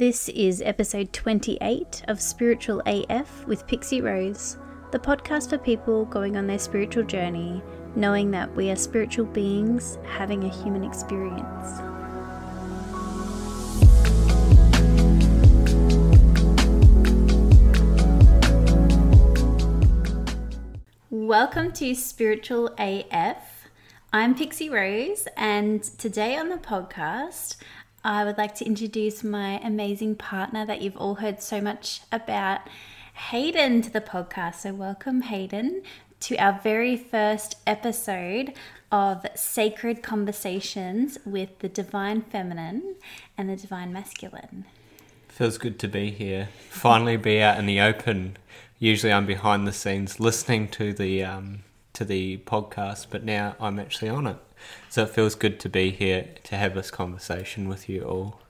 This is episode 28 of Spiritual AF with Pixie Rose, the podcast for people going on their spiritual journey, knowing that we are spiritual beings having a human experience. Welcome to Spiritual AF. I'm Pixie Rose, and today on the podcast, I would like to introduce my amazing partner that you've all heard so much about, Hayden, to the podcast. So, welcome, Hayden, to our very first episode of Sacred Conversations with the Divine Feminine and the Divine Masculine. Feels good to be here. Finally, be out in the open. Usually, I'm behind the scenes listening to the um, to the podcast, but now I'm actually on it. So it feels good to be here to have this conversation with you all.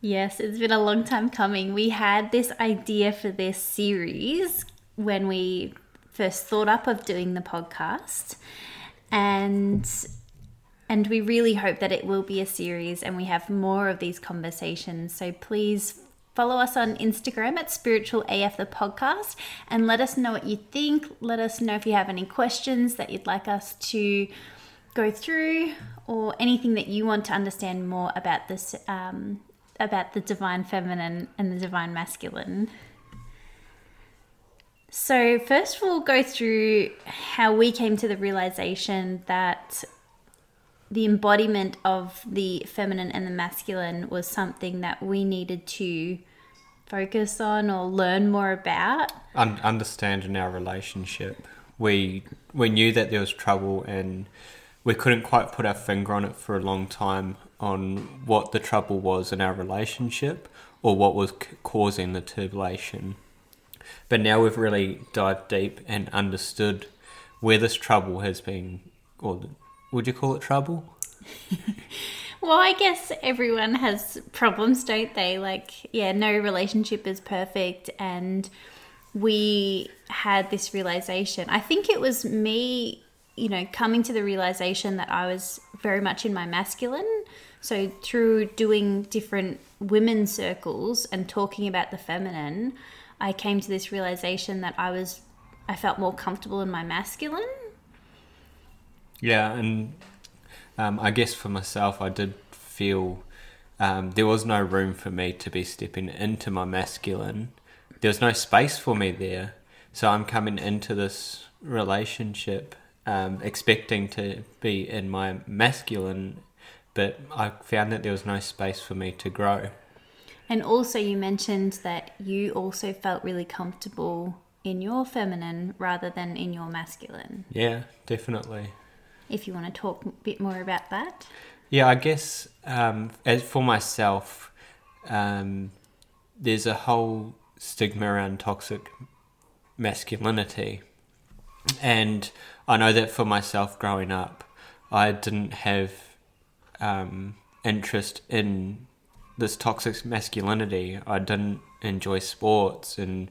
Yes, it's been a long time coming. We had this idea for this series when we first thought up of doing the podcast and and we really hope that it will be a series and we have more of these conversations. So please Follow us on Instagram at Spiritual AF the podcast and let us know what you think. Let us know if you have any questions that you'd like us to go through or anything that you want to understand more about this um, about the divine feminine and the divine masculine. So, first we'll go through how we came to the realization that the embodiment of the feminine and the masculine was something that we needed to focus on or learn more about. Un- understand in our relationship. We we knew that there was trouble and we couldn't quite put our finger on it for a long time on what the trouble was in our relationship or what was c- causing the turbulation. But now we've really dived deep and understood where this trouble has been, or would you call it trouble? well, I guess everyone has problems, don't they? Like, yeah, no relationship is perfect. And we had this realization. I think it was me, you know, coming to the realization that I was very much in my masculine. So, through doing different women's circles and talking about the feminine, I came to this realization that I was, I felt more comfortable in my masculine. Yeah, and um, I guess for myself, I did feel um, there was no room for me to be stepping into my masculine. There was no space for me there. So I'm coming into this relationship um, expecting to be in my masculine, but I found that there was no space for me to grow. And also, you mentioned that you also felt really comfortable in your feminine rather than in your masculine. Yeah, definitely if you want to talk a bit more about that. Yeah, I guess um, as for myself, um, there's a whole stigma around toxic masculinity. And I know that for myself growing up, I didn't have um, interest in this toxic masculinity. I didn't enjoy sports, and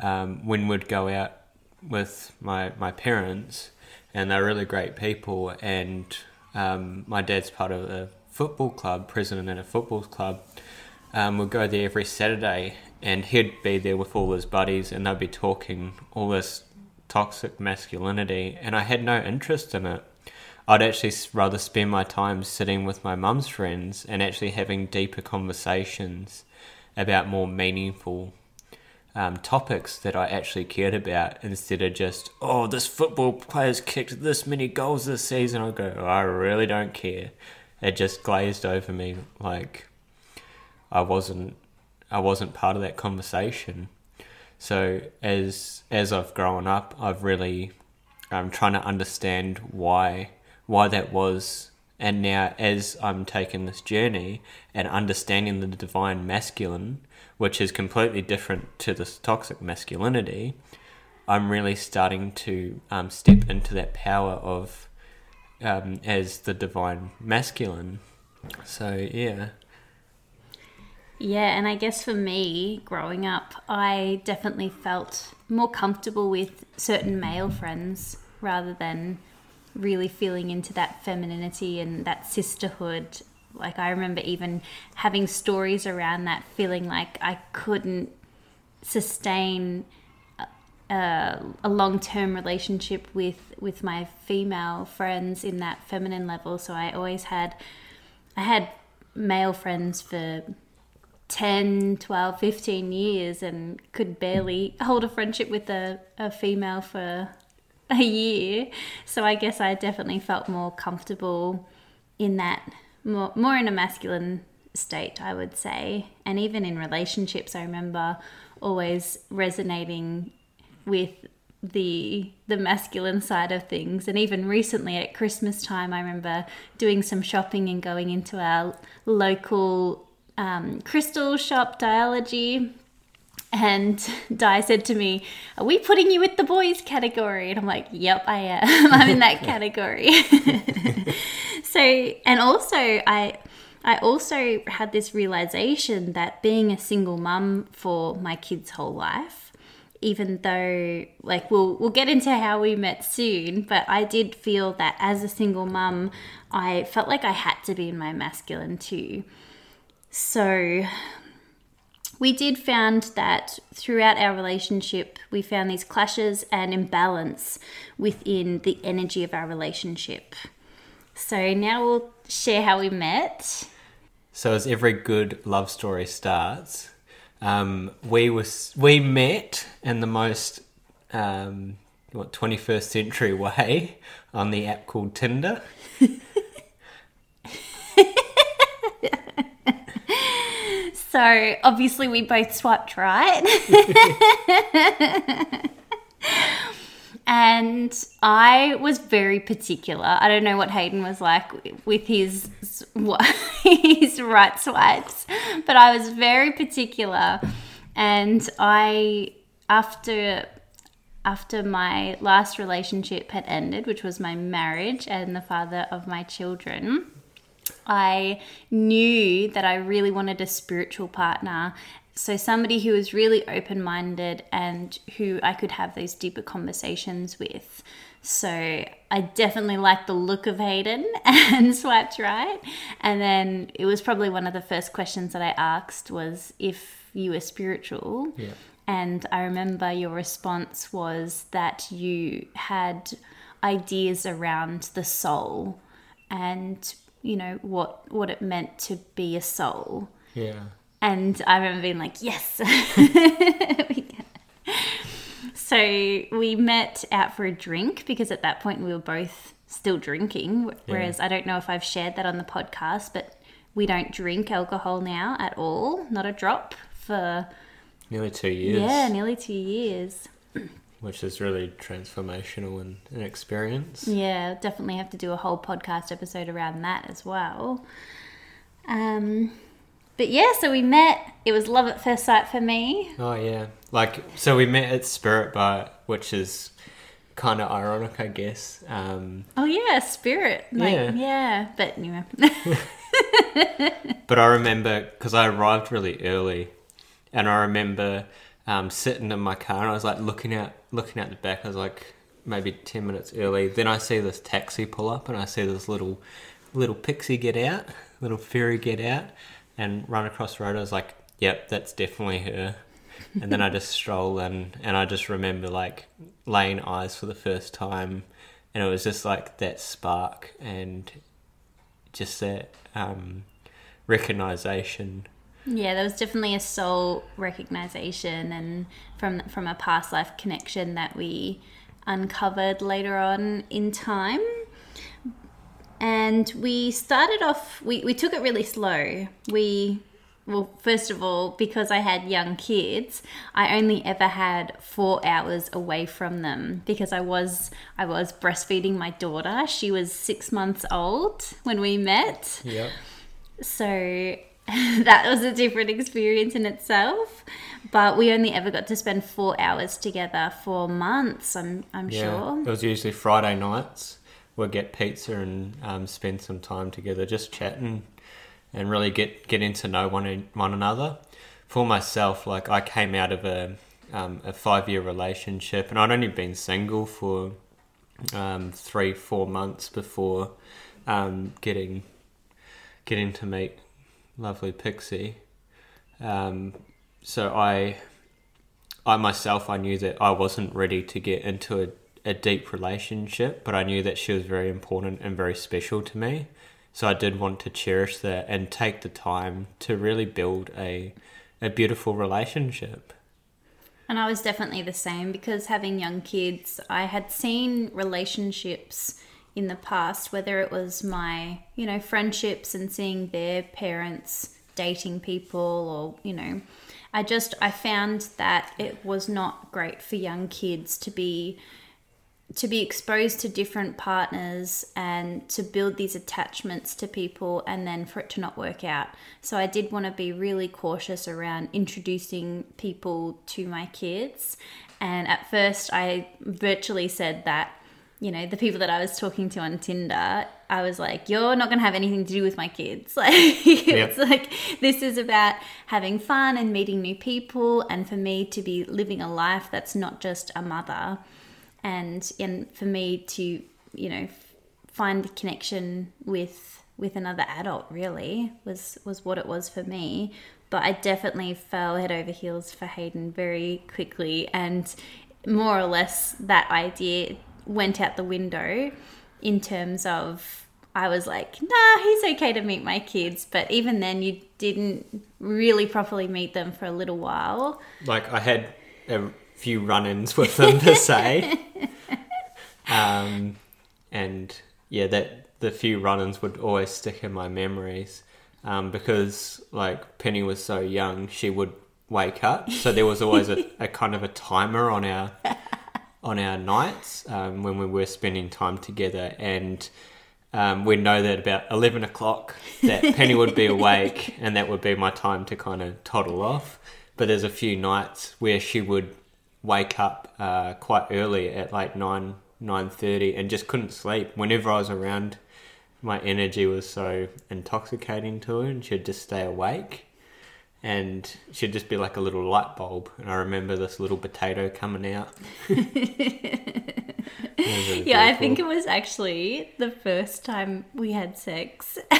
um, when we'd go out with my, my parents, and they're really great people. And um, my dad's part of a football club, president in a football club. Um, we'd go there every Saturday, and he'd be there with all his buddies, and they'd be talking all this toxic masculinity, and I had no interest in it. I'd actually rather spend my time sitting with my mum's friends and actually having deeper conversations about more meaningful um, topics that I actually cared about instead of just, oh, this football player's kicked this many goals this season. I go, oh, I really don't care. It just glazed over me like I wasn't I wasn't part of that conversation. So as as I've grown up, I've really I'm trying to understand why why that was and now as I'm taking this journey and understanding the divine masculine which is completely different to this toxic masculinity, I'm really starting to um, step into that power of um, as the divine masculine. So, yeah. Yeah, and I guess for me, growing up, I definitely felt more comfortable with certain male friends rather than really feeling into that femininity and that sisterhood Like I remember even having stories around that, feeling like I couldn't sustain a, a long-term relationship with with my female friends in that feminine level. So I always had I had male friends for 10, 12, 15 years and could barely hold a friendship with a, a female for a year. So I guess I definitely felt more comfortable in that, more, more in a masculine state, I would say. And even in relationships, I remember always resonating with the the masculine side of things and even recently at christmas time i remember doing some shopping and going into our local um, crystal shop dialogy and Di said to me, Are we putting you with the boys category? And I'm like, Yep, I am. I'm in that category. so, and also, I. I also had this realization that being a single mum for my kids' whole life, even though like we'll we'll get into how we met soon, but I did feel that as a single mum, I felt like I had to be in my masculine too. So we did found that throughout our relationship we found these clashes and imbalance within the energy of our relationship so now we'll share how we met So as every good love story starts, um, we was we met in the most um, what twenty first century way on the app called Tinder. so obviously we both swiped right. And i was very particular. I don't know what hayden was like with his his right swipes but i was very particular. And i after after my last relationship had ended which was my marriage and the father of my children I knew that I really wanted a spiritual partner. So, somebody who was really open minded and who I could have those deeper conversations with. So, I definitely liked the look of Hayden and swiped right. And then it was probably one of the first questions that I asked was if you were spiritual. Yeah. And I remember your response was that you had ideas around the soul and you know what what it meant to be a soul. Yeah. and i remember being like yes. So we met out for a drink because at that point we were both still drinking whereas i don't know if i've shared that on the podcast but we don't drink alcohol now at all not a drop for Nearly two years. yeah nearly two years Which is really transformational and an experience. Yeah, definitely have to do a whole podcast episode around that as well. Um, but yeah, so we met. It was love at first sight for me. Oh yeah. Like so we met at Spirit Bar, which is kind of ironic, I guess. Um, Oh yeah, spirit. Like, Yeah. yeah. but anyway. But I remember because I arrived really early, and I remember um, sitting in my car and I was like looking out, looking out the back. I was like maybe ten minutes early. Then I see this taxi pull up, and I see this little little pixie get out, little fairy get out, and run across the road. I was like, "Yep, that's definitely her." And then I just stroll in, and I just remember like laying eyes for the first time, and it was just like that spark and just that um, recognition. Yeah, there was definitely a soul recognition and from from a past life connection that we uncovered later on in time. And we started off we, we took it really slow. We well, first of all, because I had young kids, I only ever had four hours away from them because I was I was breastfeeding my daughter. She was six months old when we met. Yep. So that was a different experience in itself. But we only ever got to spend four hours together for months, I'm, I'm Yeah. sure. It was usually Friday nights. We'd get pizza and um, spend some time together, just chatting, and really get getting to know one one another. For myself, like I came out of a um, a five year relationship, and I'd only been single for um, three four months before um, getting getting to meet lovely Pixie. Um, so I, I myself, I knew that I wasn't ready to get into a, a deep relationship, but I knew that she was very important and very special to me. So I did want to cherish that and take the time to really build a, a beautiful relationship. And I was definitely the same because having young kids, I had seen relationships in the past, whether it was my, you know, friendships and seeing their parents dating people or, you know, I just I found that it was not great for young kids to be to be exposed to different partners and to build these attachments to people and then for it to not work out. So I did want to be really cautious around introducing people to my kids. And at first I virtually said that you know, the people that I was talking to on Tinder, I was like, you're not going to have anything to do with my kids. Like, it's like, this is about having fun and meeting new people, and for me to be living a life that's not just a mother, and and for me to, you know, find the connection with with another adult really was was what it was for me. But I definitely fell head over heels for Hayden very quickly, and more or less that idea went out the window in terms of I was like, nah, he's okay to meet my kids. But even then, you didn't really properly meet them for a little while. Like, I had a few run ins with them to say. um, and yeah, that the few run ins would always stick in my memories. Um, because, like, Penny was so young, she would wake up. So there was always a, a kind of a timer on our on our nights um, when we were spending time together, and um, we'd know that about eleven o'clock that Penny would be awake, and that would be my time to kind of toddle off. But there's a few nights where she would wake up uh, quite early at like nine nine thirty and just couldn't sleep. Whenever I was around, my energy was so intoxicating to her, and she'd just stay awake and she'd just be like a little light bulb. And I remember this little potato coming out. really yeah, I think it was actually the first time we had sex,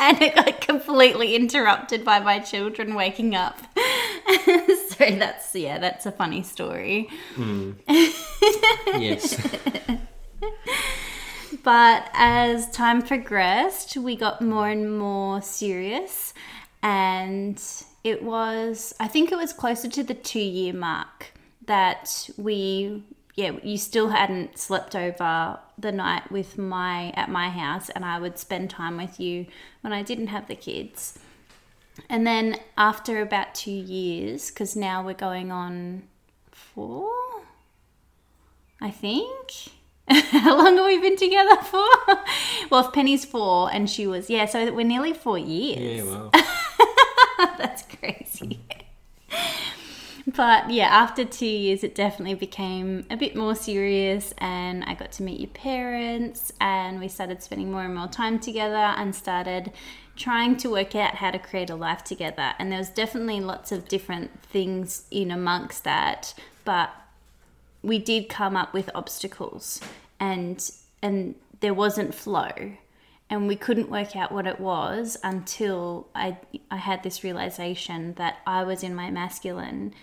and it got completely interrupted by my children waking up. so that's yeah, that's a funny story. Mm. yes. But as time progressed, we got more and more serious and it was I think it was closer to the 2 year mark that we yeah, you still hadn't slept over the night with my at my house and I would spend time with you when I didn't have the kids. And then after about 2 years cuz now we're going on 4 I think How long have we been together for? well, if Penny's four and she was, yeah, so we're nearly four years. Yeah, wow. That's. but yeah, after two years, it definitely became a bit more serious, and I got to meet your parents, and we started spending more and more time together and started trying to work out how to create a life together. And there was definitely lots of different things in amongst that, but we did come up with obstacles and and there wasn't flow and we couldn't work out what it was until I I had this realization that I was in my masculine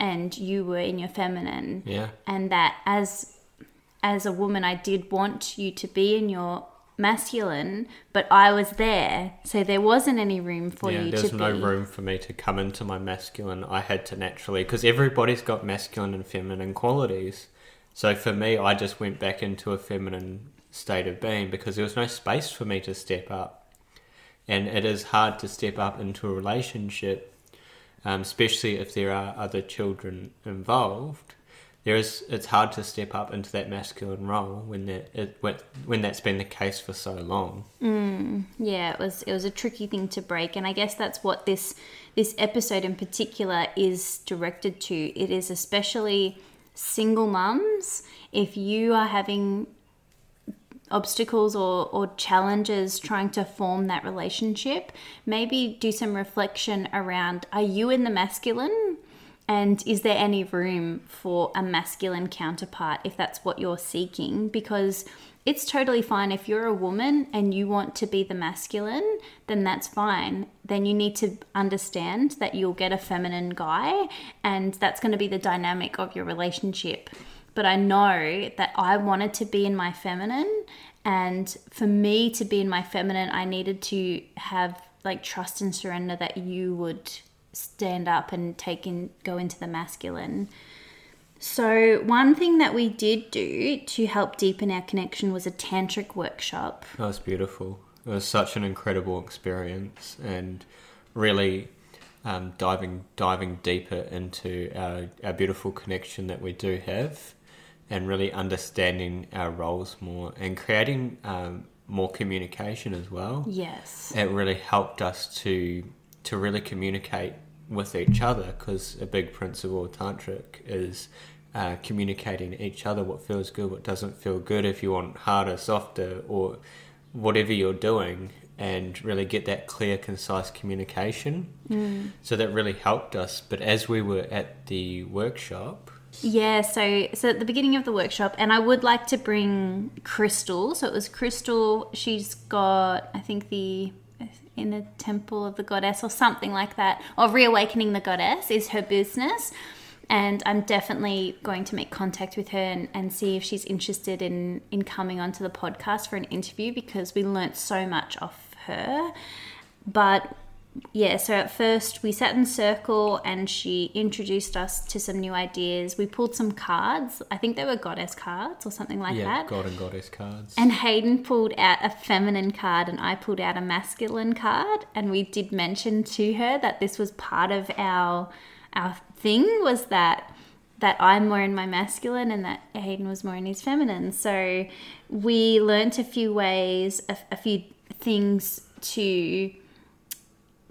and you were in your feminine. Yeah. And that as as a woman I did want you to be in your masculine, but I was there, so there wasn't any room for yeah, you there was no room for me to come into my masculine. I had to naturally, because everybody's got masculine and feminine qualities. So for me, I just went back into a feminine state of being because there was no space for me to step up. And it is hard to step up into a relationship, um, especially if there are other children involved there is it's hard to step up into that masculine role when that it, when that's been the case for so long. Mm, yeah, it was it was a tricky thing to break, and I guess that's what this this episode in particular is directed to. It is especially single mums. If you are having obstacles or, or challenges trying to form that relationship, maybe do some reflection around are you in the masculine and is there any room for a masculine counterpart if that's what you're seeking? Because it's totally fine if you're a woman and you want to be the masculine, then that's fine. Then you need to understand that you'll get a feminine guy, and that's going to be the dynamic of your relationship. But I know that I wanted to be in my feminine, and for me to be in my feminine, I needed to have like trust and surrender that you would stand up and take in go into the masculine. So one thing that we did do to help deepen our connection was a tantric workshop. That was beautiful. It was such an incredible experience, and really um, diving diving deeper into our, our beautiful connection that we do have, and really understanding our roles more, and creating um, more communication as well. Yes. It really helped us to to really communicate with each other because a big principle of tantric is uh, communicating to each other what feels good, what doesn't feel good, if you want harder, softer, or whatever you're doing, and really get that clear, concise communication. Mm. So that really helped us. But as we were at the workshop, Yeah, so so at the beginning of the workshop, and I would like to bring Crystal. So it was Crystal. She's got, I think the in the temple of the goddess or something like that, or reawakening the goddess is her business. And I'm definitely going to make contact with her and, and see if she's interested in in coming onto the podcast for an interview because we learnt so much off her. But yeah, so at first we sat in circle and she introduced us to some new ideas. We pulled some cards. I think they were goddess cards or something like yeah, that. God and Goddess cards. And Hayden pulled out a feminine card and I pulled out a masculine card. And we did mention to her that this was part of our our thing was that that I'm more in my masculine and that Hayden was more in his feminine. So we learnt a few ways, a, a few things to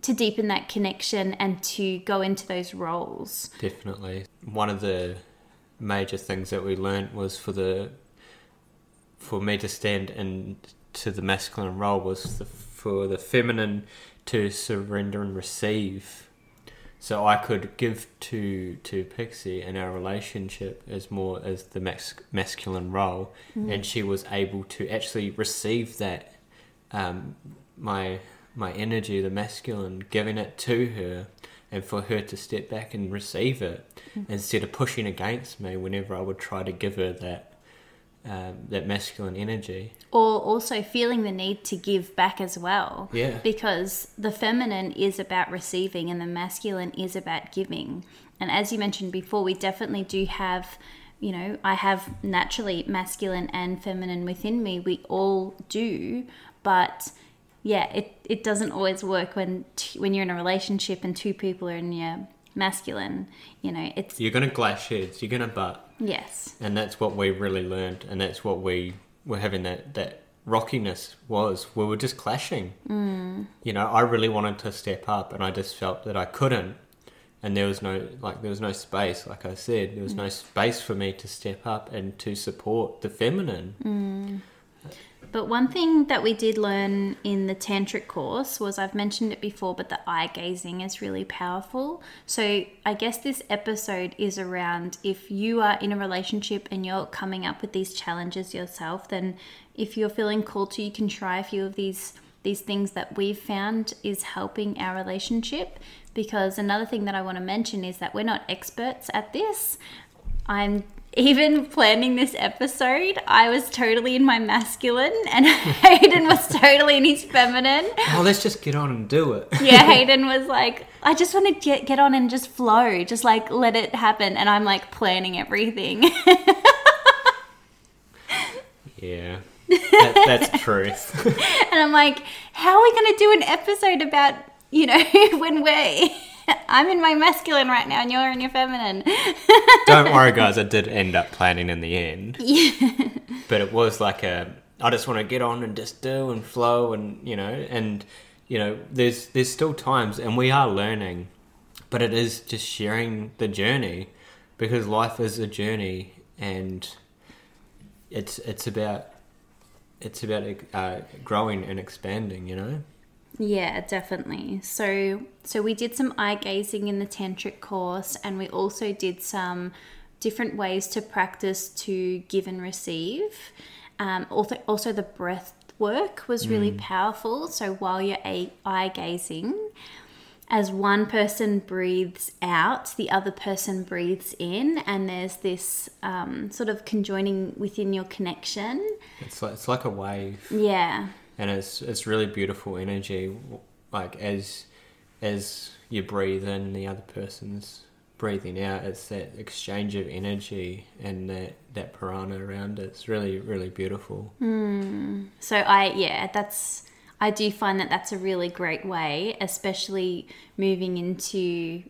to deepen that connection and to go into those roles. Definitely. One of the major things that we learnt was for the for me to stand in to the masculine role was the, for the feminine to surrender and receive. So I could give to to Pixie in our relationship as more as the mas- masculine role, and she was able to actually receive that um, my my energy, the masculine, giving it to her, and for her to step back and receive it instead of pushing against me whenever I would try to give her that um, that masculine energy. Or also feeling the need to give back as well. Yeah. Because the feminine is about receiving and the masculine is about giving. And as you mentioned before, we definitely do have, you know, I have naturally masculine and feminine within me. We all do. But yeah, it, it doesn't always work when t- when you're in a relationship and two people are in your masculine. You know, it's You're gonna clash heads. You're gonna butt. yes. and that's what we really learned and that's what we were having that that rockiness was we were just clashing mm. you know i really wanted to step up and i just felt that i couldn't and there was no like there was no space like i said there was no space for me to step up and to support the feminine But one thing that we did learn in the tantric course was I've mentioned it before, but the eye gazing is really powerful. So I guess this episode is around if you are in a relationship and you're coming up with these challenges yourself, then if you're feeling called to, you can try a few of these these things that we've found is helping our relationship. Because another thing that I want to mention is that we're not experts at this. I'm even planning this episode, I was totally in my masculine and Hayden was totally in his feminine. oh let's just get on and do it Yeah, Hayden was like, I just want to get, get on and just flow, just like let it happen. And I'm like planning everything. yeah that, that's truth and I'm like, how are we going to do an episode about, you know, when we're. I'm in my masculine right now and you're in your feminine. don't worry guys i did end up planning in the end yeah. but it was like a I just want to get on and just do and flow and you know and you know there's there's still times and we are learning but it is just sharing the journey because life is a journey and it's it's about it's about uh, growing and expanding you know Yeah, definitely. So so we did some eye gazing in the tantric course and we also did some different ways to practice to give and receive. Um, also also the breath work was really powerful. So while you're a- eye gazing, as one person breathes out, the other person breathes in, and there's this um, sort of conjoining within your connection. It's like it's like a wave, Yeah, and it's it's really beautiful energy. Like as as you breathe in, the other person's breathing out. It's that exchange of energy and that that prana around it. It's really really beautiful. Hmm. So I yeah, that's I do find that that's a really great way, especially moving into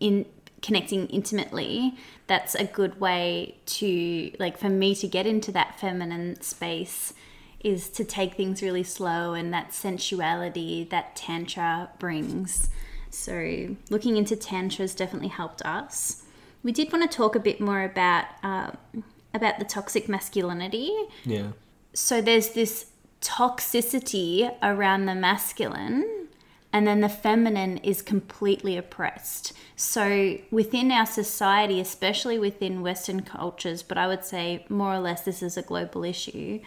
in connecting intimately. That's a good way to like for me to get into that feminine space is to take things really slow and that sensuality that tantra brings. So looking into tantra has definitely helped us. We did want to talk a bit more about uh, about the toxic masculinity Yeah. so there's this toxicity around the masculine and then the feminine is completely oppressed so within our society especially within western cultures but i would say more or less this is a global issue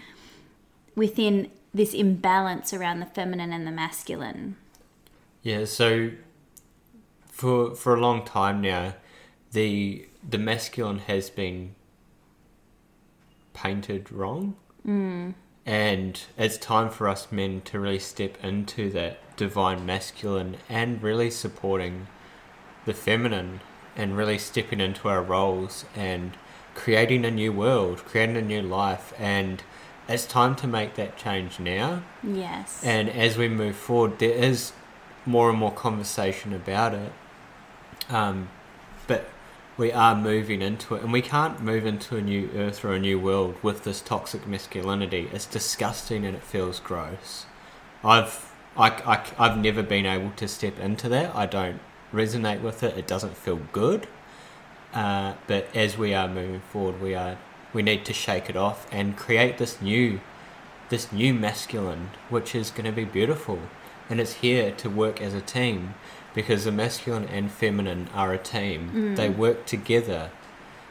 within this imbalance around the feminine and the masculine Yeah, so for for a long time now, the the masculine has been painted wrong, mm. and it's time for us men to really step into that divine masculine and really supporting the feminine and really stepping into our roles and creating a new world, creating a new life, and it's time to make that change now. yes And as we move forward, there is more and more conversation about it. Um, but we are moving into it, and we can't move into a new earth or a new world with this toxic masculinity. It's disgusting and it feels gross. I've I, I, I've never been able to step into that. I don't resonate with it. It doesn't feel good. Uh, but as we are moving forward, we are we need to shake it off and create this new this new masculine, which is going to be beautiful, and it's here to work as a team because the masculine and feminine are a team. Mm. They work together.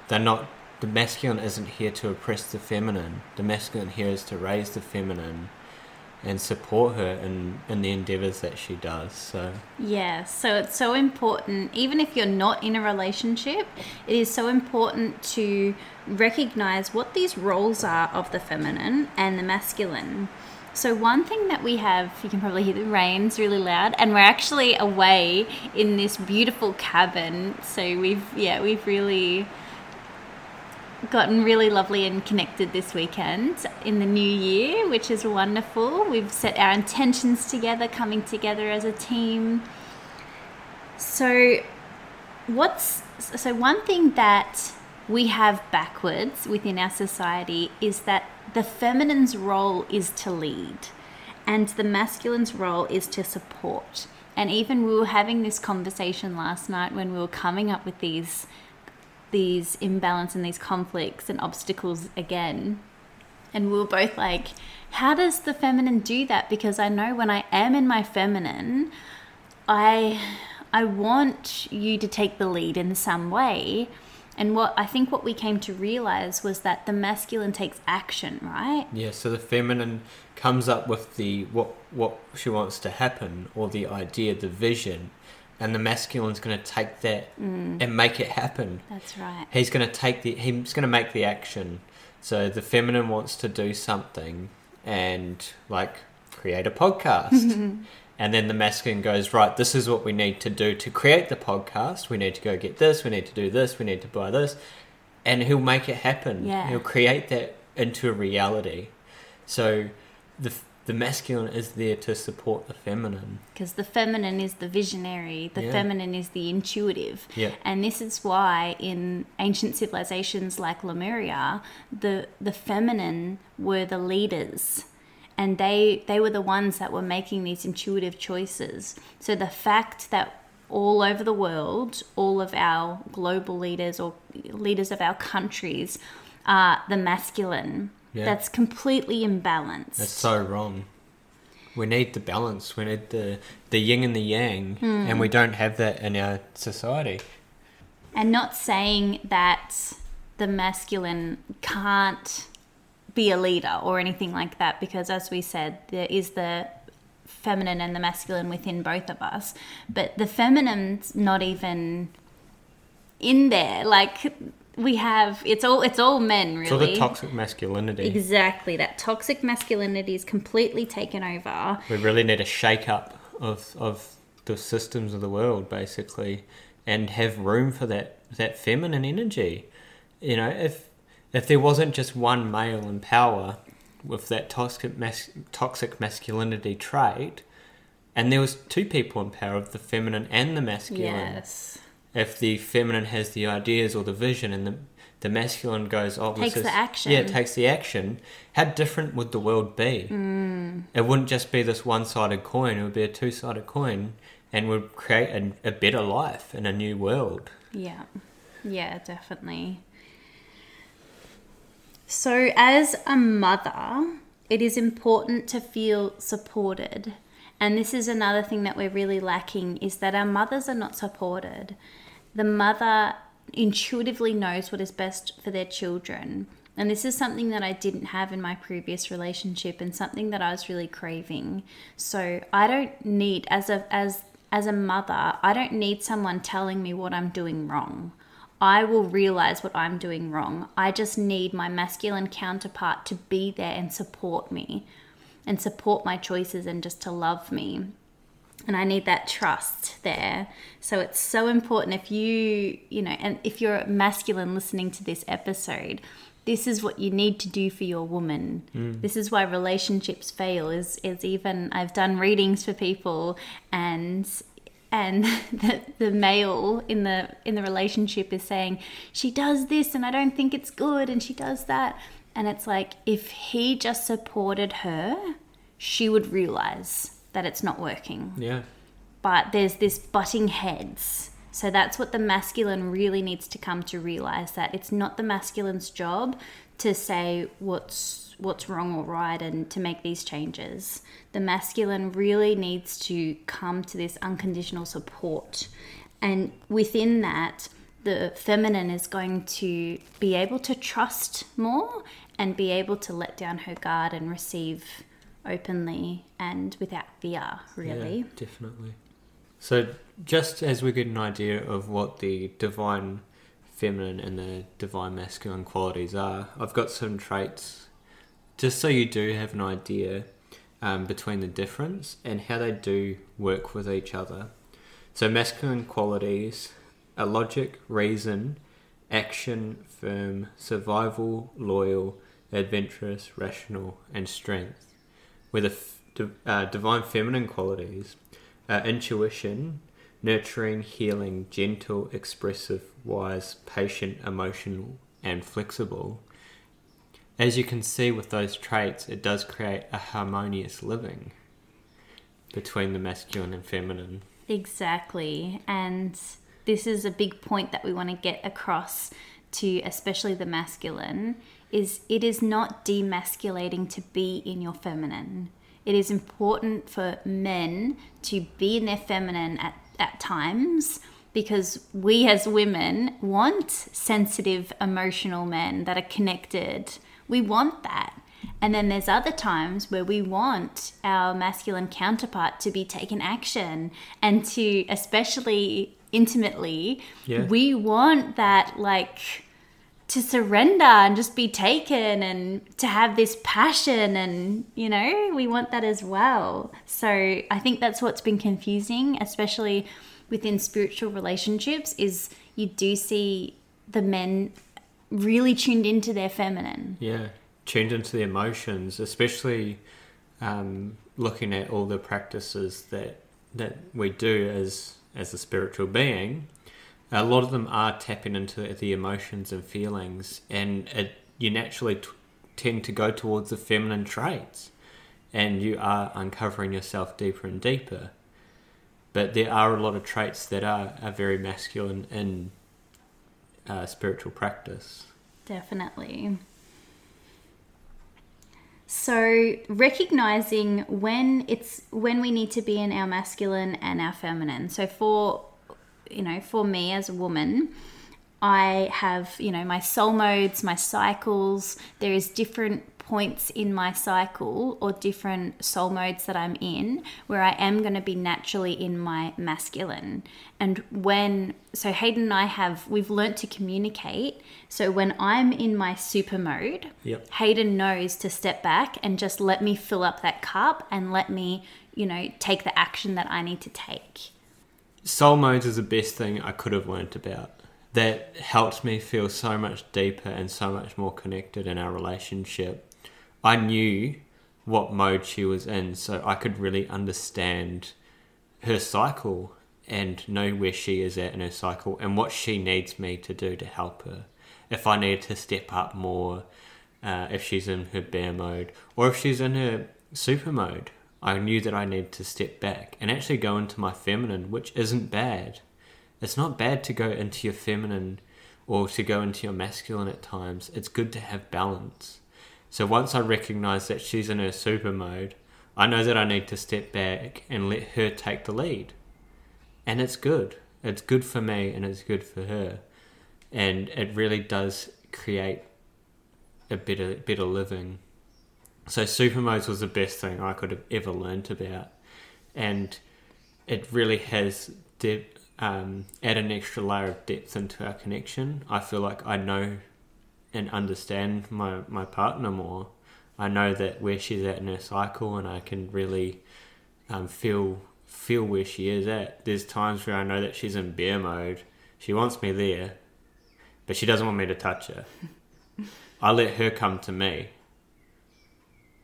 They're not. The masculine isn't here to oppress the feminine. The masculine here is to raise the feminine and support her in, in the endeavors that she does. So Yeah, so it's so important, even if you're not in a relationship, it is so important to recognize what these roles are of the feminine and the masculine. So, one thing that we have, you can probably hear the rain's really loud, and we're actually away in this beautiful cabin. So, we've, yeah, we've really gotten really lovely and connected this weekend in the new year, which is wonderful. We've set our intentions together, coming together as a team. So, what's so one thing that we have backwards within our society is that the feminine's role is to lead and the masculine's role is to support. And even we were having this conversation last night when we were coming up with these these imbalance and these conflicts and obstacles again. And we were both like, how does the feminine do that? Because I know when I am in my feminine, I I want you to take the lead in some way. And what I think what we came to realize was that the masculine takes action, right? Yeah, so the feminine comes up with the what what she wants to happen or the idea, the vision, and the masculine's going to take that mm. and make it happen. That's right. He's going to take the he's going to make the action. So the feminine wants to do something and like create a podcast. and then the masculine goes, "Right, this is what we need to do to create the podcast. We need to go get this, we need to do this, we need to buy this." And he'll make it happen. Yeah. He'll create that into a reality. So the the masculine is there to support the feminine. Because the feminine is the visionary, the Yeah. feminine is the intuitive. Yeah. And this is why in ancient civilizations like Lemuria, the the feminine were the leaders. And they they were the ones that were making these intuitive choices. So the fact that all over the world, all of our global leaders or leaders of our countries are the masculine. Yeah. That's completely imbalanced. That's so wrong. We need the balance. We need the the yin and the yang, hmm. and we don't have that in our society. And not saying that the masculine can't be a leader or anything like that, because as we said, there is the feminine and the masculine within both of us. But the feminine's not even in there. Like we have, it's all it's all men really. So the toxic masculinity. Exactly. That toxic masculinity is completely taken over. We really need a shake up of of the systems of the world, basically, and have room for that that feminine energy. You know, if if there wasn't just one male in power with that toxic mas- toxic masculinity trait, and there was two people in power of the feminine and the masculine. Yes. If the feminine has the ideas or the vision, and the the masculine goes, oh, Takes is- the action. Yeah, it takes the action. How different would the world be? Mm. It wouldn't just be this one-sided coin. It would be a two-sided coin, and would create a, a better life in a new world. Yeah. Yeah, definitely. So, as a mother, it is important to feel supported. And this is another thing that we're really lacking is that our mothers are not supported. The mother intuitively knows what is best for their children. And this is something that I didn't have in my previous relationship and something that I was really craving. So I don't need as a as as a mother, I don't need someone telling me what I'm doing wrong. I will realize what I'm doing wrong. I just need my masculine counterpart to be there and support me and support my choices and just to love me. And I need that trust there. So it's so important if you, you know, and if you're masculine listening to this episode, this is what you need to do for your woman. Hmm. This is why relationships fail is is even I've done readings for people and and the, the male in the in the relationship is saying she does this and I don't think it's good and she does that and it's like if he just supported her she would realize that it's not working Yeah. but there's this butting heads. So that's what the masculine really needs to come to realize that it's not the masculine's job to say what's what's wrong or right and to make these changes. The masculine really needs to come to this unconditional support. And within that, the feminine is going to be able to trust more and be able to let down her guard and receive openly and without fear, really. Yeah, definitely. So, just as we get an idea of what the divine feminine and the divine masculine qualities are, I've got some traits just so you do have an idea um, between the difference and how they do work with each other. So, masculine qualities are logic, reason, action, firm, survival, loyal, adventurous, rational, and strength f- uh, divine feminine qualities are intuition, nurturing, healing, gentle, expressive, wise, patient, emotional, and flexible. As you can see with those traits, it does create a harmonious living between the masculine and feminine. Exactly. And this is a big point that we want to get across to especially the masculine is it is not demasculating to be in your feminine. It is important for men to be in their feminine at, at times because we as women want sensitive, emotional men that are connected. We want that. And then there's other times where we want our masculine counterpart to be taking action and to, especially intimately, Yeah. we want that like to surrender and just be taken and to have this passion and you know we want that as well so i think that's what's been confusing especially within spiritual relationships is you do see the men really tuned into their feminine Yeah, tuned into the emotions, especially um, looking at all the practices that that we do as as a spiritual being. A lot of them are tapping into the emotions and feelings, and it, you naturally t- tend to go towards the feminine traits, and you are uncovering yourself deeper and deeper. But there are a lot of traits that are, are very masculine in uh, spiritual practice. Definitely. So recognizing when it's when we need to be in our masculine and our feminine. So for you know, for me as a woman, I have, you know, my soul modes, my cycles. There is different points in my cycle or different soul modes that I'm in where I am going to be naturally in my masculine. And when, so Hayden and I have, we've learnt to communicate. So when I'm in my super mode, Yep. Hayden knows to step back and just let me fill up that cup and let me, you know, take the action that I need to take. Soul modes is the best thing I could have learnt about. That helped me feel so much deeper and so much more connected in our relationship. I knew what mode she was in, so I could really understand her cycle and know where she is at in her cycle and what she needs me to do to help her. If I need to step up more, uh, if she's in her bear mode, or if she's in her super mode, I knew that I need to step back and actually go into my feminine, which isn't bad. It's not bad to go into your feminine or to go into your masculine at times. It's good to have balance. So once I recognize that she's in her super mode, I know that I need to step back and let her take the lead. And it's good. It's good for me and it's good for her. And it really does create a better better living. So super modes was the best thing I could have ever learned about. And it really has de- um, add an extra layer of depth into our connection. I feel like I know and understand my, my partner more. I know that where she's at in her cycle, and I can really um, feel feel where she is at. There's times where I know that she's in bear mode. She wants me there, but she doesn't want me to touch her. I let her come to me.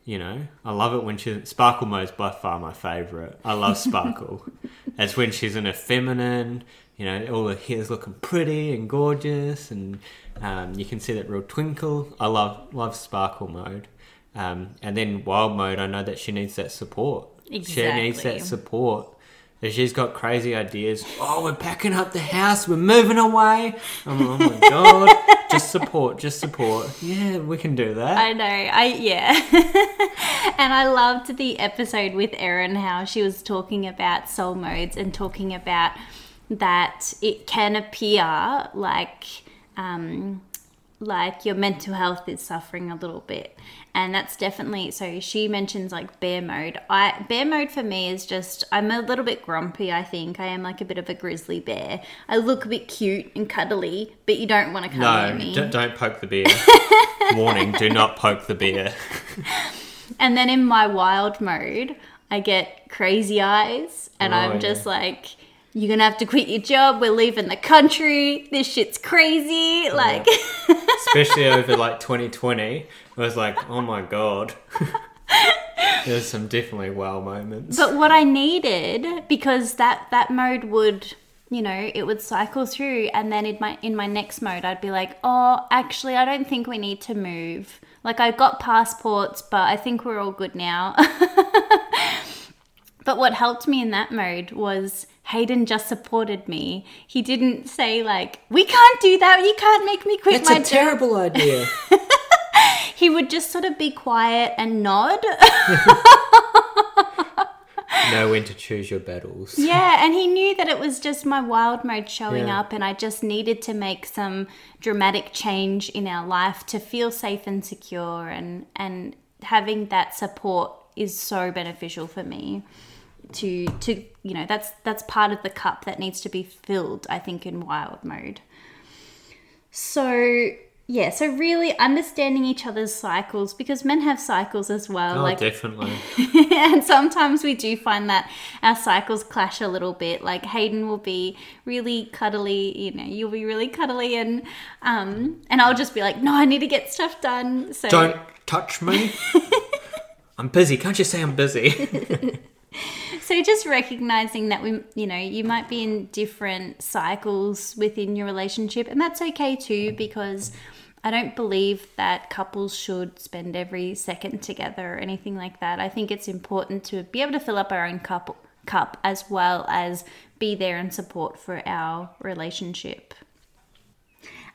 You know, I love it when she's sparkle mode is by far my favorite. I love sparkle. That's when she's in her feminine. You know, all her hair's looking pretty and gorgeous, and um, you can see that real twinkle. I love love sparkle mode. Um, and then wild mode, I know that she needs that support. She needs that support. If she's got crazy ideas, oh, we're packing up the house, we're moving away. I'm oh my god, just support, just support. Yeah, we can do that. I know. I yeah. and I loved the episode with Erin how she was talking about soul modes and talking about that it can appear like um like your mental health is suffering a little bit. And that's definitely so she mentions like bear mode. I bear mode for me is just I'm a little bit grumpy, I think. I am like a bit of a grizzly bear. I look a bit cute and cuddly, but you don't want to come near no, me. d- don't poke the bear. Warning: Do not poke the bear. And then in my wild mode, I get crazy eyes, and Oh, I'm just like, you're gonna have to quit your job. We're leaving the country. This shit's crazy. Like, Especially over like 2020, I was like, oh my god. There's some definitely wow moments. but what I needed because that that mode would, you know, it would cycle through, and then in my in my next mode, I'd be like, oh, actually, I don't think we need to move. Like, I got passports, but I think we're all good now. But what helped me in that mode was Hayden just supported me. He didn't say like, "We can't do that. You can't make me quit It's my a job." terrible idea. He would just sort of be quiet and nod. know when to choose your battles. yeah, and he knew that it was just my wild mode showing Yeah. up and I just needed to make some dramatic change in our life to feel safe and secure and and having that support is so beneficial for me. to to you know that's that's part of the cup that needs to be filled i think in wild mode so yeah so really understanding each other's cycles because men have cycles as well Oh, like definitely. and sometimes we do find that our cycles clash a little bit like hayden will be really cuddly you know you'll be really cuddly and um and i'll just be like no i need to get stuff done so Don't touch me. I'm busy. Can't you say I'm busy? So just recognizing that we, you know, you might be in different cycles within your relationship, and that's okay too, because I don't believe that couples should spend every second together or anything like that. I think it's important to be able to fill up our own cup, cup as well as be there and support for our relationship.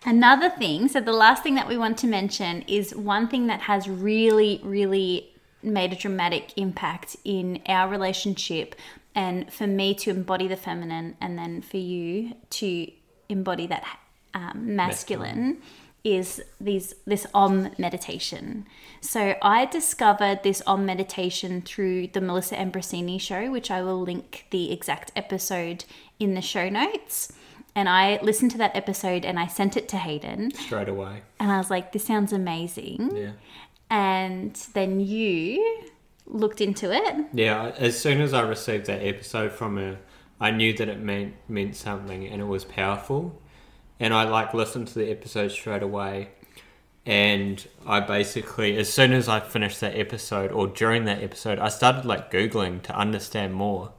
Another thing, so the last thing that we want to mention is one thing that has really, really made a dramatic impact in our relationship and for me to embody the feminine and then for you to embody that um, masculine, is these this om meditation so i discovered this om meditation through the melissa ambrosini show which i will link the exact episode in the show notes and i listened to that episode and i sent it to hayden Straight away. and i was like this sounds amazing Yeah. and then you looked into it Yeah, as soon as I received that episode from her, I knew that it meant meant something and it was powerful. And I like listened to the episode straight away. And I basically, as soon as I finished that episode or during that episode, I started like Googling to understand more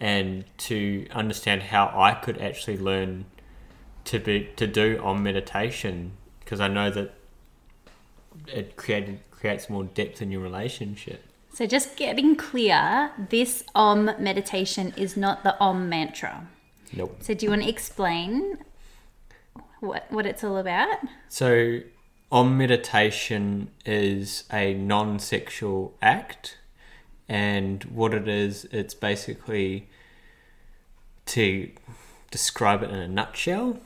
and to understand how I could actually learn to be to do om meditation because I know that it created creates more depth in your relationship. so just getting clear this om meditation is not the om mantra Nope. so do you want to explain what what it's all about So, om meditation is a non sexual act, and what it is, it's basically to describe it in a nutshell,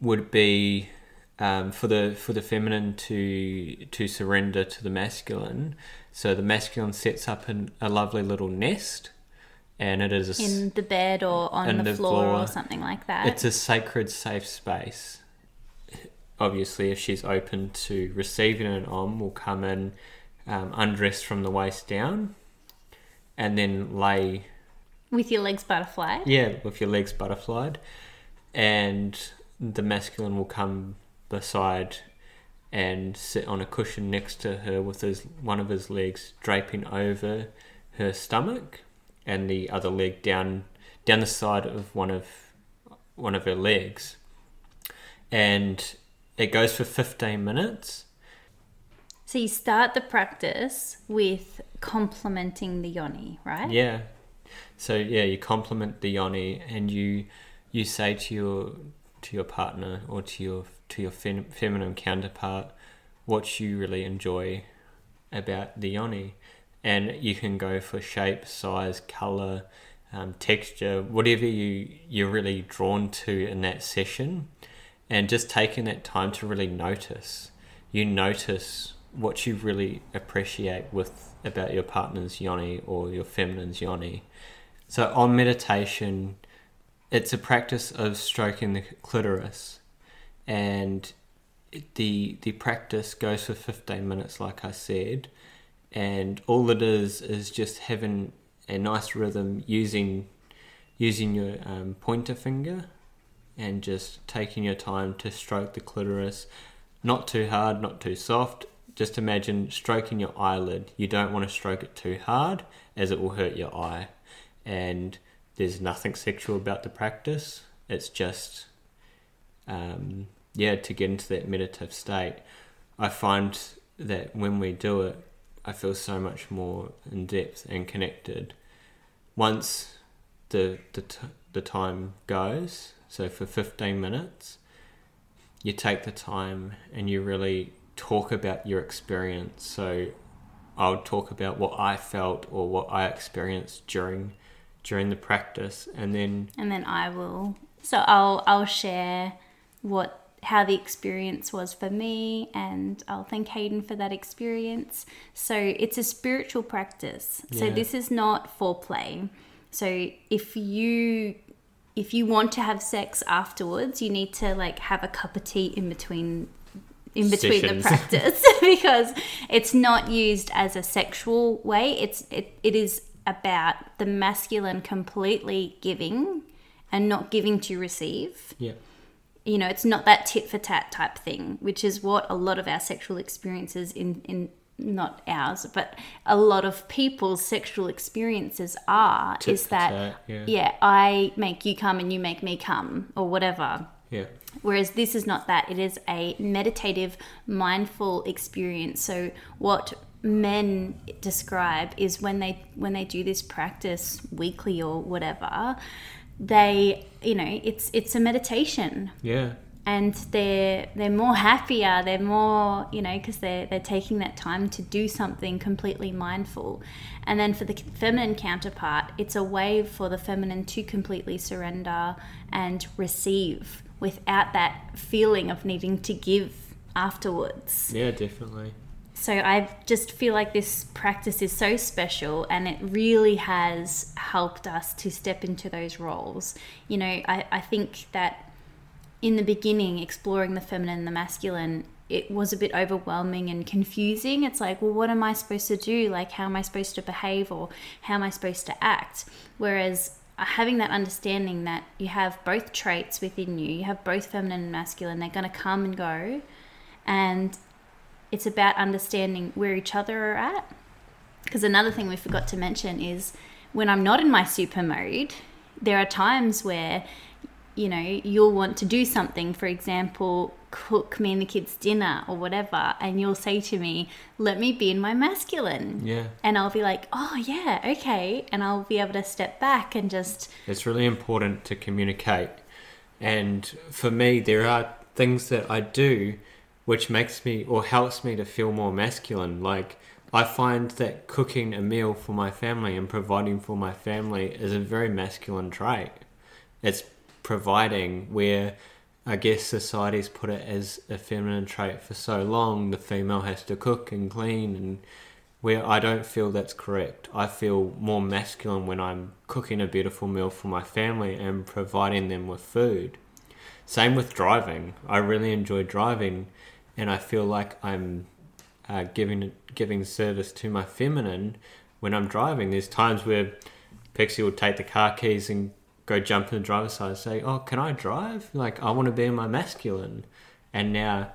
would be um, for the for the feminine to to surrender to the masculine. So the masculine sets up an, a lovely little nest, and it is a, in the bed or on the, the floor, or something like that. It's a sacred, safe space. Obviously, if she's open to receiving an om, will come in um, undressed from the waist down, and then lay with your legs butterfly. yeah with your legs butterflied, and the masculine will come beside and sit on a cushion next to her with his one of his legs draping over her stomach, and the other leg down down the side of one of one of her legs, and it goes for fifteen minutes. So you start the practice with complimenting the yoni, right? Yeah. So yeah, you compliment the yoni, and you you say to your to your partner or to your to your fem- feminine counterpart what you really enjoy about the yoni, and you can go for shape, size, color, um, texture, whatever you you're really drawn to in that session, and just taking that time to really notice. You notice what you really appreciate with about your partner's yoni or your feminine's yoni. So om meditation, it's a practice of stroking the clitoris, and the the practice goes for fifteen minutes, like I said, and all it is is just having a nice rhythm using using your um, pointer finger and just taking your time to stroke the clitoris, not too hard, not too soft. Just imagine stroking your eyelid. You don't want to stroke it too hard, as it will hurt your eye. And there's nothing sexual about the practice. It's just, um, yeah, to get into that meditative state. I find that when we do it, I feel so much more in depth and connected. Once the the t- the time goes, so for fifteen minutes, you take the time and you really talk about your experience. So I'll talk about what I felt or what I experienced during during the practice, and then And then I will so I'll I'll share what how the experience was for me and I'll thank Hayden for that experience. So it's a spiritual practice. So this is not foreplay. So if you if you want to have sex afterwards, you need to like have a cup of tea in between in between the practice because it's not used as a sexual way. It's it, it is about the masculine completely giving and not giving to receive. yeah, You know, it's not that tit for tat type thing, which is what a lot of our sexual experiences in in not ours, but a lot of people's sexual experiences are Tit is that yeah. yeah, I make you come and you make me come or whatever. yeah, Whereas this is not that. It is a meditative, mindful experience. So what men describe is when they when they do this practice weekly or whatever, they you know it's it's a meditation yeah. And they're they're more happier they're more you know because they're they're taking that time to do something completely mindful and then for the feminine counterpart it's a way for the feminine to completely surrender and receive without that feeling of needing to give afterwards Yeah, definitely. so I just feel like this practice is so special and it really has helped us to step into those roles. You know, I, I think that in the beginning, exploring the feminine and the masculine, it was a bit overwhelming and confusing. It's like, well, what am I supposed to do? Like, how am I supposed to behave or how am I supposed to act? Whereas uh, having that understanding that you have both traits within you, you have both feminine and masculine, they're going to come and go. And it's about understanding where each other are at. Because another thing we forgot to mention is when I'm not in my super mode, there are times where, you know, you'll want to do something, for example, cook me and the kids dinner or whatever, and you'll say to me, let me be in my masculine. Yeah. And I'll be like, oh, yeah, okay. And I'll be able to step back and just, It's really important to communicate. And for me, there are things that I do which makes me or helps me to feel more masculine. Like, I find that cooking a meal for my family and providing for my family is a very masculine trait. It's providing where I guess society's put it as a feminine trait for so long. The female has to cook and clean, and where I don't feel that's correct. I feel more masculine when I'm cooking a beautiful meal for my family and providing them with food. Same with driving. I really enjoy driving, and I feel like I'm uh, giving giving service to my feminine when I'm driving. There's times where Pixie will take the car keys and go jump in the driver's side and say, "Oh, can I drive? Like I want to be in my masculine." And now,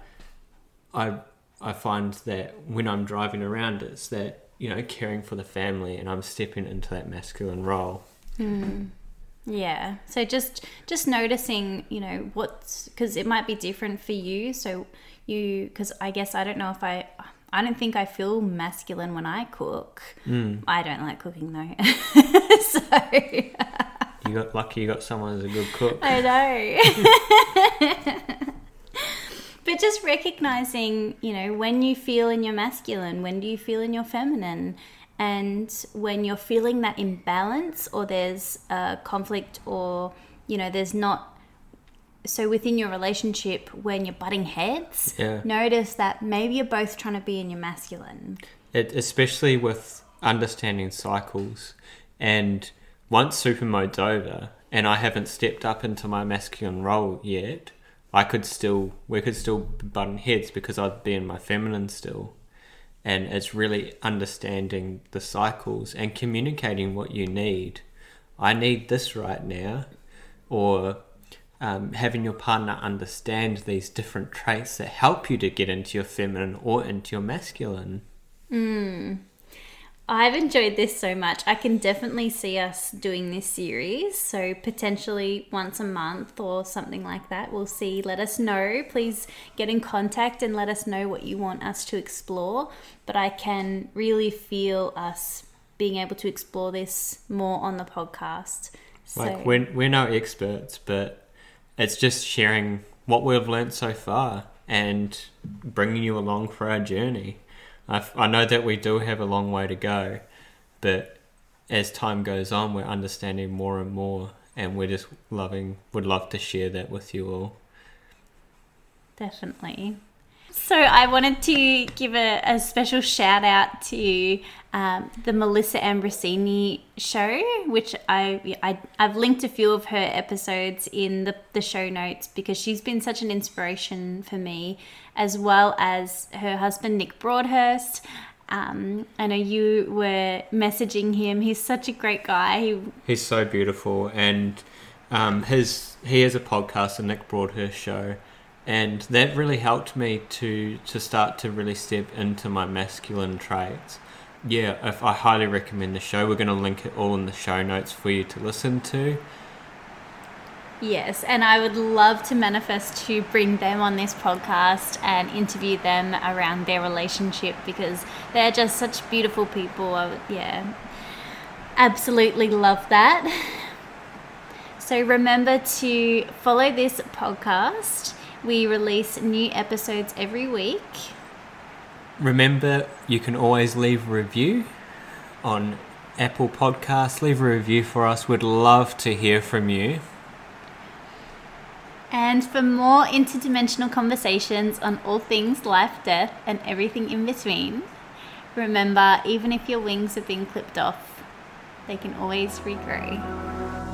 I I find that when I'm driving around, it's that you know caring for the family, and I'm stepping into that masculine role. Hmm. yeah. So just just noticing, you know, what's because it might be different for you. So you, because I guess I don't know if I. I don't think I feel masculine when I cook. Hmm. I don't like cooking though. so You got lucky. You got someone who's a good cook. I know. but just recognizing, you know, when you feel in your masculine, when do you feel in your feminine? And when you're feeling that imbalance or there's a conflict or, you know, there's not. So within your relationship, when you're butting heads, Yeah. notice that maybe you're both trying to be in your masculine. it, especially with understanding cycles. And once supermode's over, and I haven't stepped up into my masculine role yet, I could still we could still button heads because I'd be in my feminine still. And it's really understanding the cycles and communicating what you need. I need this right now, or um, having your partner understand these different traits that help you to get into your feminine or into your masculine. I've enjoyed this so much. I can definitely see us doing this series. So, potentially once a month or something like that. We'll see. Let us know. Please get in contact and let us know what you want us to explore. But I can really feel us being able to explore this more on the podcast. So, Like we're we're no experts, but it's just sharing what we've learned so far and bringing you along for our journey. I, I know that we do have a long way to go, but as time goes on, we're understanding more and more, and we're just loving. Would love to share that with you all. Definitely. So I wanted to give a, a special shout out to um, the Melissa Ambrosini show, which I, I I've linked a few of her episodes in the, the show notes because she's been such an inspiration for me, as well as her husband Nick Broadhurst. Um, I know you were messaging him. He's such a great guy. He, He's so beautiful, and um, his he has a podcast, the Nick Broadhurst Show, and that really helped me to to start to really step into my masculine traits. Yeah, if I highly recommend the show. We're going to link it all in the show notes for you to listen to. Yes, and I would love to manifest to bring them on this podcast and interview them around their relationship because they're just such beautiful people. Would, yeah, absolutely love that. So remember to follow this podcast. We release new episodes every week. Remember, you can always leave a review on Apple Podcasts. Leave a review for us. We'd love to hear from you. And for more interdimensional conversations on all things life, death, and everything in between, remember even if your wings have been clipped off, they can always regrow.